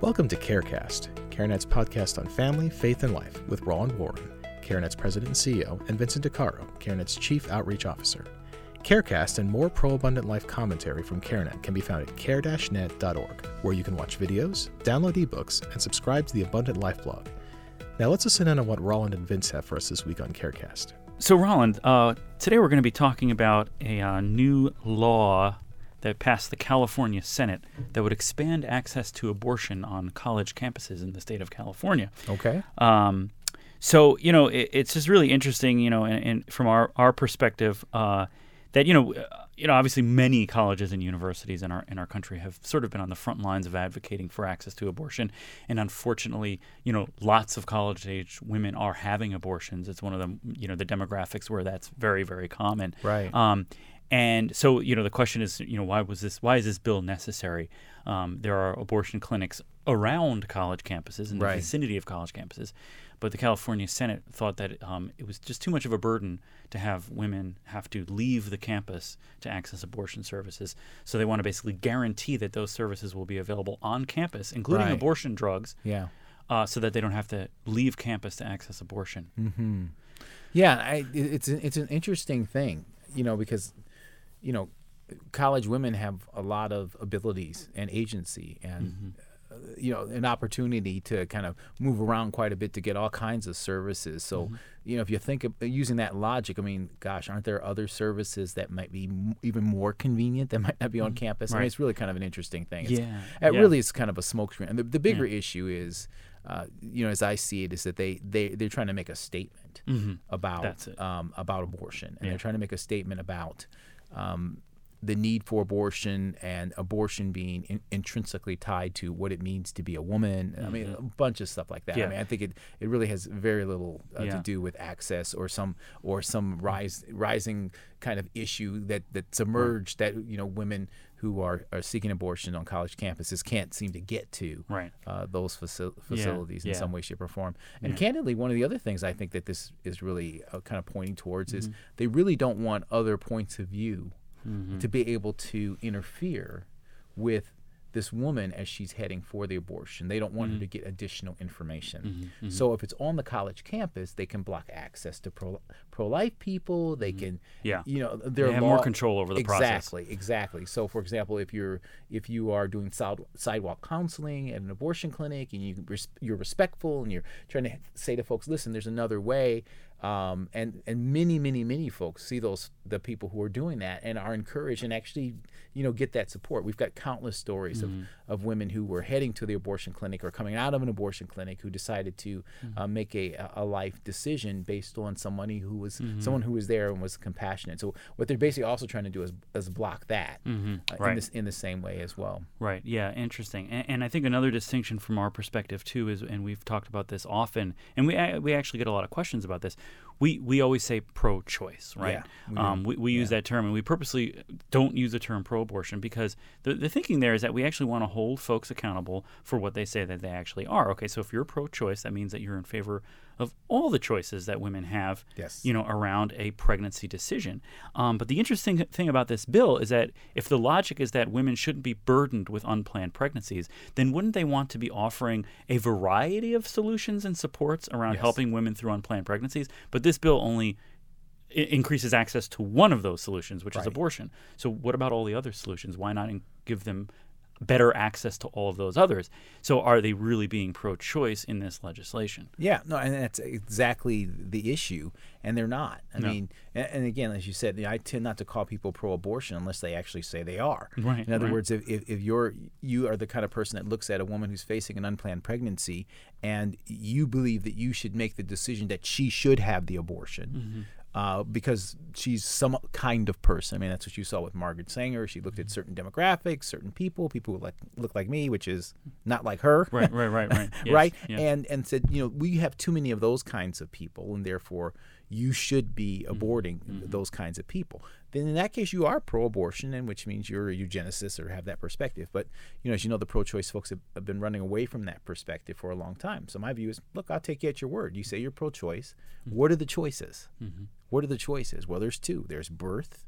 Welcome to CareCast, CareNet's podcast on family, faith, and life with Roland Warren, CareNet's president and CEO, and Vincent DiCaro, CareNet's chief outreach officer. CareCast and more pro abundant life commentary from CareNet can be found at care-net.org, where you can watch videos, download ebooks, and subscribe to the Abundant Life blog. Now let's listen in on what Roland and Vince have for us this week on CareCast. So, Roland, uh, today we're going to be talking about a uh, new law that passed the California Senate that would expand access to abortion on college campuses in the state of California. Okay. Um, so, you know, it, it's just really interesting, you know, and, and from our, our perspective, uh, that you know, uh, you know, obviously many colleges and universities in our in our country have sort of been on the front lines of advocating for access to abortion, and unfortunately, you know, lots of college age women are having abortions. It's one of the you know the demographics where that's very very common. Right. Um, and so, you know, the question is, you know, why was this? Why is this bill necessary? Um, there are abortion clinics around college campuses in the Right. vicinity of college campuses, but the California Senate thought that um, it was just too much of a burden to have women have to leave the campus to access abortion services. So they want to basically guarantee that those services will be available on campus, including Right. abortion drugs, Yeah. uh, so that they don't have to leave campus to access abortion. Mm-hmm. Yeah, I, it's it's an interesting thing, you know, because you know, college women have a lot of abilities and agency, and uh, you know, an opportunity to kind of move around quite a bit to get all kinds of services. So, you know, if you think of using that logic, I mean, gosh, aren't there other services that might be m- even more convenient that might not be on campus? I mean, it's really kind of an interesting thing. It's, Yeah, it yeah. really is kind of a smokescreen. And the, the bigger issue is, uh, you know, as I see it, is that they they they're trying to make a statement about That's it. Um, about abortion, and Yeah. they're trying to make a statement about um, the need for abortion and abortion being in, intrinsically tied to what it means to be a woman. I mean, a bunch of stuff like that. Yeah. I mean, I think it, it really has very little uh, to do with access or some or some rise rising kind of issue that that's emerged that you know women who are, are seeking abortion on college campuses can't seem to get to Right. uh, those facil- facilities in yeah. some way, shape, or form. And candidly, one of the other things I think that this is really uh, kind of pointing towards Mm-hmm. is they really don't want other points of view Mm-hmm. to be able to interfere with this woman as she's heading for the abortion. They don't want Mm-hmm. her to get additional information. So if it's on the college campus, they can block access to pro pro life people. They can, Mm-hmm. Yeah. you know, they're They have more control over the process. exactly, exactly. So, for example, if you're if you are doing side, sidewalk counseling at an abortion clinic and you res- you're respectful and you're trying to say to folks, listen, there's another way. Um, and and many many many folks see those the people who are doing that and are encouraged and actually you know get that support. We've got countless stories Mm-hmm. of, of women who were heading to the abortion clinic or coming out of an abortion clinic who decided to Mm-hmm. uh, make a, a life decision based on somebody who was Mm-hmm. someone who was there and was compassionate. So what they're basically also trying to do is, is block that uh, in Mm-hmm. Right. this in the same way as well. Right. Yeah. Interesting. And, and I think another distinction from our perspective too is, and we've talked about this often, and we we actually get a lot of questions about this. We we always say pro-choice, right? Yeah, we um, we, we use that term, and we purposely don't use the term pro-abortion because the the thinking there is that we actually want to hold folks accountable for what they say that they actually are. Okay. So if you're pro-choice, that means that you're in favor of all the choices that women have. Yes. You know, around a pregnancy decision. Um, but the interesting thing about this bill is that if the logic is that women shouldn't be burdened with unplanned pregnancies, then wouldn't they want to be offering a variety of solutions and supports around Yes. helping women through unplanned pregnancies? But this bill only increases access to one of those solutions, which is abortion. So what about all the other solutions? Why not in- give them better access to all of those others? So are they really being pro-choice in this legislation? Yeah, no, and that's exactly the issue, and they're not. I No. mean, and, and again, as you said, you know, I tend not to call people pro-abortion unless they actually say they are. Right, In other right. words, if, if, if you're you are the kind of person that looks at a woman who's facing an unplanned pregnancy, and you believe that you should make the decision that she should have the abortion. Mm-hmm. Mm-hmm. Uh, because she's some kind of person. I mean, that's what you saw with Margaret Sanger. She looked Mm-hmm. at certain demographics, certain people, people who like look like me, which is not like her Right, right, right, right. Yes, right? yeah. And and said, you know, we have too many of those kinds of people, and therefore, you should be mm-hmm. aborting mm-hmm. those kinds of people. Then in that case, you are pro-abortion, and which means you're a eugenicist or have that perspective. But you know, as you know, the pro-choice folks have, have been running away from that perspective for a long time. So my view is, look, I'll take you at your word. You say you're pro-choice. Mm-hmm. What are the choices? What are the choices? Well, there's two. There's birth,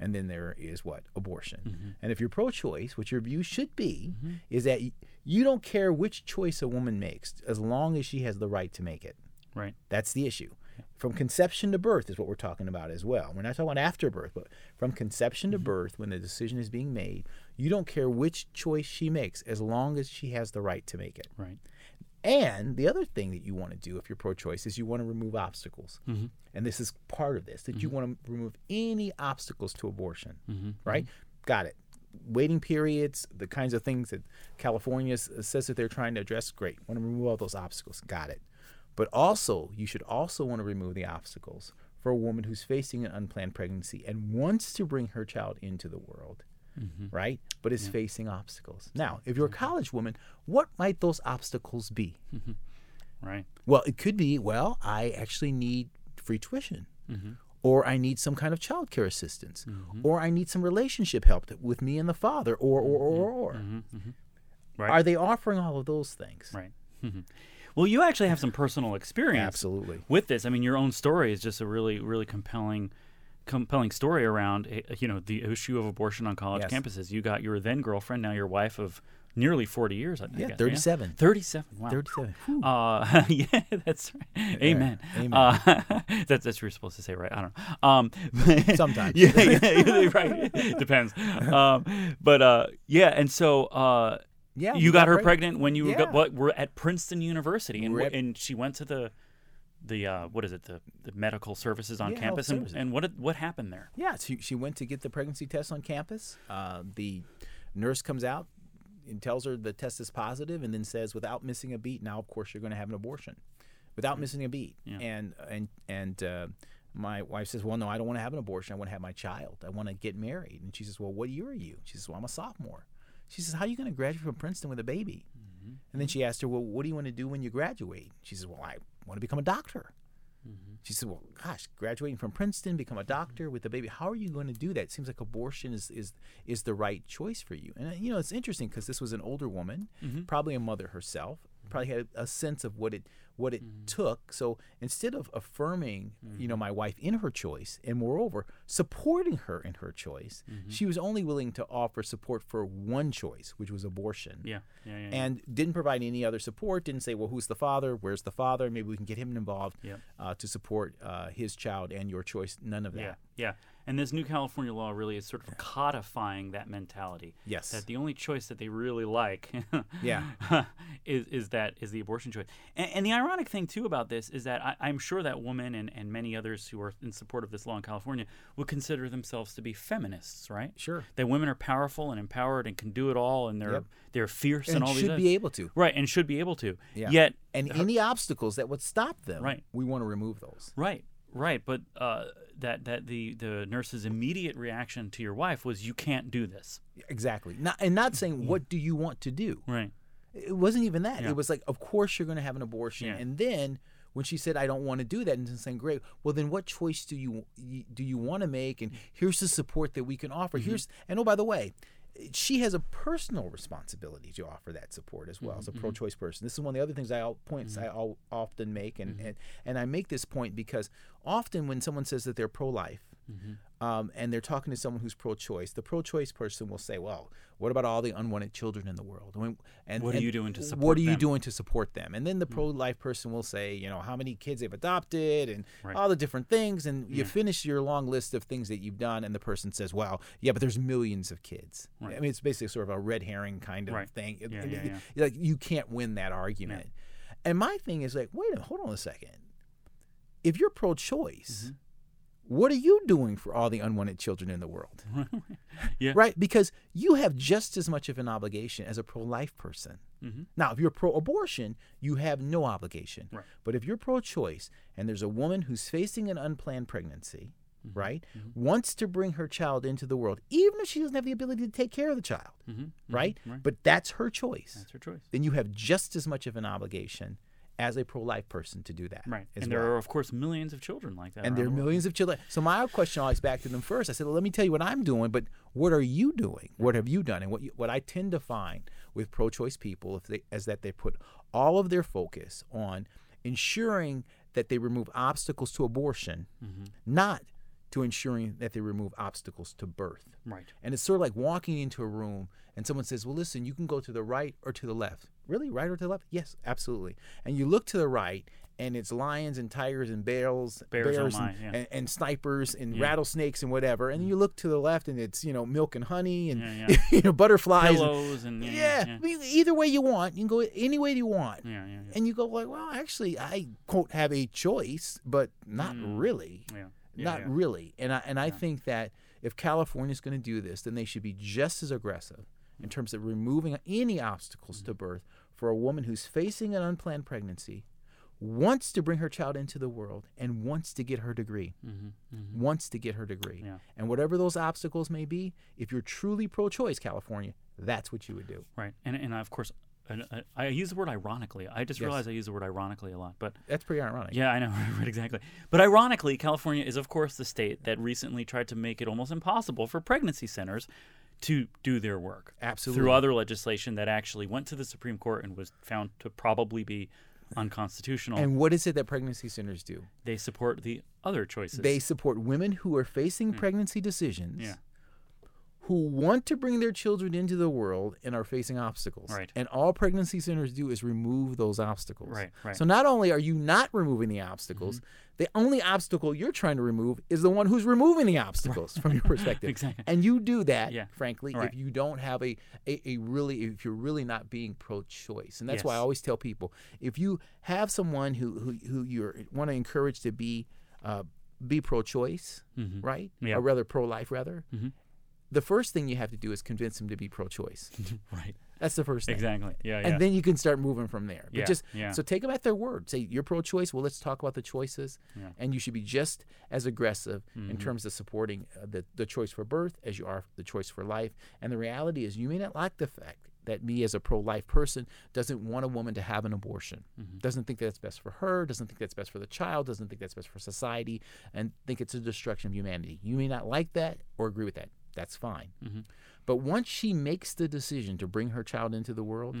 and then there is what abortion. And if you're pro-choice, what your view should be is that you don't care which choice a woman makes, as long as she has the right to make it. Right. That's the issue. From conception to birth is what we're talking about as well. We're not talking about after birth, but from conception to mm-hmm. birth, when the decision is being made, you don't care which choice she makes as long as she has the right to make it. Right. And the other thing that you want to do if you're pro choice is you want to remove obstacles. Mm-hmm. And this is part of this that you mm-hmm. want to remove any obstacles to abortion, right? Got it. Waiting periods, the kinds of things that California says that they're trying to address, great. Want to remove all those obstacles. Got it. But also, you should also want to remove the obstacles for a woman who's facing an unplanned pregnancy and wants to bring her child into the world, mm-hmm. right? But is facing obstacles. Now, if you're a mm-hmm. college woman, what might those obstacles be? Mm-hmm. Right. Well, it could be, well, I actually need free tuition. Or I need some kind of child care assistance. Or I need some relationship help with me and the father. Or, or, or, or. Right. Are they offering all of those things? Right. Well, you actually have some personal experience Absolutely. with this. I mean, your own story is just a really, really compelling, compelling story around uh, you know the issue of abortion on college Yes. campuses. You got your then girlfriend, now your wife of nearly forty years. I Yeah, guess, 37. Thirty-seven. Wow. 37. Uh, yeah, that's right. Amen. amen. Uh, that's that's what you're supposed to say, right? I don't know. Um, Sometimes. yeah, yeah, right. Depends. Um, but uh, yeah, and so uh, Yeah, you got her preg- pregnant when you were, Yeah. what, were at Princeton University, and at- and she went to the the uh, what is it the, the medical services on Yeah, campus, and, and what did, what happened there? Yeah, she, she went to get the pregnancy test on campus. Uh, the nurse comes out and tells her the test is positive, and then says, without missing a beat, now of course you're going to have an abortion, without missing a beat. Yeah. And and and uh, my wife says, well, no, I don't want to have an abortion. I want to have my child. I want to get married. And she says, well, what year are you? She says, well, I'm a sophomore. She says, how are you going to graduate from Princeton with a baby? Mm-hmm. And then she asked her, well, what do you want to do when you graduate? She says, well, I want to become a doctor. Mm-hmm. She said, "Well, gosh, graduating from Princeton, become a doctor with a baby. How are you going to do that? It seems like abortion is is is the right choice for you." And uh, you know, it's interesting because this was an older woman, mm-hmm. probably a mother herself, probably had a sense of what it what it took. So instead of affirming, you know, my wife in her choice, and moreover supporting her in her choice, she was only willing to offer support for one choice, which was abortion Yeah, yeah, yeah. yeah. and didn't provide any other support. Didn't say, well, who's the father? Where's the father? Maybe we can get him involved Yep. uh, to support uh, his child and your choice. None of that. Yeah, yeah. And this new California law really is sort of codifying that mentality. Yes. That the only choice that they really like Yeah. is, is that is the abortion choice. And, and the ironic thing too about this is that I, I'm sure that woman and, and many others who are in support of this law in California would consider themselves to be feminists, right? Sure. That women are powerful and empowered and can do it all and they're Yep. they're fierce and, And all should these be able to. right and should be able to. Yeah. Yet And any obstacles that would stop them, Right. we want to remove those. Right, right. But uh, that that the the nurse's immediate reaction to your wife was, "You can't do this." Exactly. Not, and not saying, what do you want to do? Right. It wasn't even that. Yeah. It was like, of course you're going to have an abortion. Yeah. And then when she said, I don't want to do that, and saying, great, well, then what choice do you do you want to make? And here's the support that we can offer. Mm-hmm. Here's and oh, by the way, she has a personal responsibility to offer that support as well as Mm-hmm. a pro-choice person. This is one of the other things I points I al- often make, and, Mm-hmm. and and I make this point because often when someone says that they're pro-life, Mm-hmm. um, and they're talking to someone who's pro-choice, the pro-choice person will say, "Well, what about all the unwanted children in the world? Mean, and What are and you doing to support? What are you them?" doing to support them?" And then the pro-life person will say, "You know, how many kids they've adopted, and Right. all the different things." And you finish your long list of things that you've done, and the person says, "Well, yeah, but there's millions of kids." Right. I mean, it's basically sort of a red herring kind of Right. thing. Yeah, yeah, Like you can't win that argument. And my thing is like, wait a minute, hold on a second. If you're pro-choice, Mm-hmm. What are you doing for all the unwanted children in the world? Yeah. Right? Because you have just as much of an obligation as a pro life person. Mhm. Now, if you're pro abortion, you have no obligation. Right. But if you're pro choice and there's a woman who's facing an unplanned pregnancy, Mm-hmm. right, wants to bring her child into the world, even if she doesn't have the ability to take care of the child, Mhm. right? right. But that's her choice. That's her choice. Then you have just as much of an obligation as a pro-life person to do that. Right. And well. there are, of course, millions of children like that. and there are the millions of children. So my question always back to them first. I said, well, "Let me tell you what I'm doing, but what are you doing? What have you done?" And what you, what I tend to find with pro-choice people, if they, is that they put all of their focus on ensuring that they remove obstacles to abortion, Mm-hmm. not to ensuring that they remove obstacles to birth. Right. And it's sort of like walking into a room and someone says, Well, listen, you can go to the right or to the left. Really? Right or to the left? Yes, absolutely. And you look to the right and it's lions and tigers and bears, Bears, bears and, yeah. and, and snipers and Yeah. rattlesnakes and whatever. And you look to the left and it's, you know, milk and honey and, Yeah, you know, butterflies. Pillows and, yeah, yeah. Either way you want. You can go any way you want. Yeah, yeah. And you go like, well, actually, I quote have a choice, but not really Mm. Yeah. Yeah, not yeah. really. And I and I think that if California is going to do this, then they should be just as aggressive in terms of removing any obstacles Mm-hmm. to birth for a woman who's facing an unplanned pregnancy, wants to bring her child into the world, and wants to get her degree. Wants to get her degree. Mm-hmm. Yeah. And whatever those obstacles may be, if you're truly pro-choice, California, that's what you would do. Right. And, and of course, I, I, I use the word ironically. I just Yes. realized I use the word ironically a lot. But That's pretty ironic. Yeah, I know, right, exactly. But ironically, California is, of course, the state that recently tried to make it almost impossible for pregnancy centers to do their work. Absolutely. Through other legislation that actually went to the Supreme Court and was found to probably be unconstitutional. And what is it that pregnancy centers do? they support the other choices. They support women who are facing hmm. pregnancy decisions. Yeah. Who want to bring their children into the world and are facing obstacles. Right. And all pregnancy centers do is remove those obstacles. Right, right. Mm-hmm. So not only are you not removing the obstacles, the only obstacle you're trying to remove is the one who's removing the obstacles from your perspective. Exactly. And you do that, Yeah. frankly, Right. if you don't have a, a, a really, if you're really not being pro-choice. And that's why I always tell people, if you have someone who, who, who you want to encourage to be, uh, be pro-choice, right? Yeah. Or rather pro-life, rather the first thing you have to do is convince them to be pro-choice. right. That's the first thing. Exactly. Yeah, yeah. And then you can start moving from there. But Yeah, just yeah. so take them at their word. Say you're pro-choice. Well, let's talk about the choices. Yeah. Mm-hmm. And you should be just as aggressive in terms of supporting uh, the the choice for birth as you are the choice for life. And the reality is, you may not like the fact that me as a pro-life person doesn't want a woman to have an abortion. Mm-hmm. Doesn't think that's best for her. Doesn't think that's best for the child. Doesn't think that's best for society. And think it's a destruction of humanity. You may not like that or agree with that. That's fine. Mm-hmm. But once she makes the decision to bring her child into the world,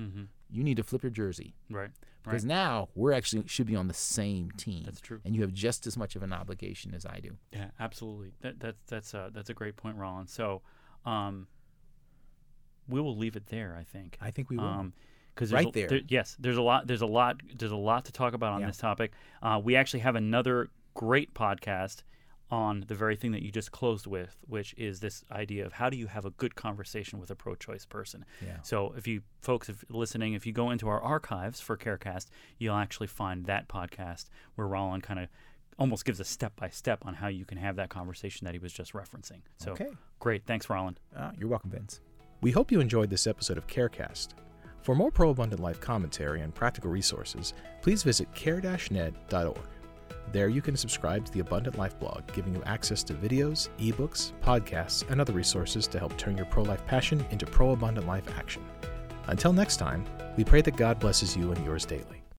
you need to flip your jersey right. because Right. now we're actually should be on the same team. That's true. And you have just as much of an obligation as I do. Yeah, absolutely. That, that's that's uh, that's a great point, Roland. So, um, we will leave it there. I think. I think we will. Um, because Right there. yes, there's a lot. There's a lot. There's a lot to talk about on Yeah. this topic. Uh, we actually have another great podcast on the very thing that you just closed with, which is this idea of how do you have a good conversation with a pro-choice person. Yeah. So if you folks if listening, if you go into our archives for CareCast, you'll actually find that podcast where Roland kind of almost gives a step by step on how you can have that conversation that he was just referencing. So Okay. great, thanks, Roland. Ah, you're welcome, Vince. We hope you enjoyed this episode of CareCast. For more pro abundant life commentary and practical resources, please visit care-net.org. There you can subscribe to the Abundant Life blog, giving you access to videos, ebooks, podcasts, and other resources to help turn your pro life passion into pro abundant life action. Until next time, we pray that God blesses you and yours daily.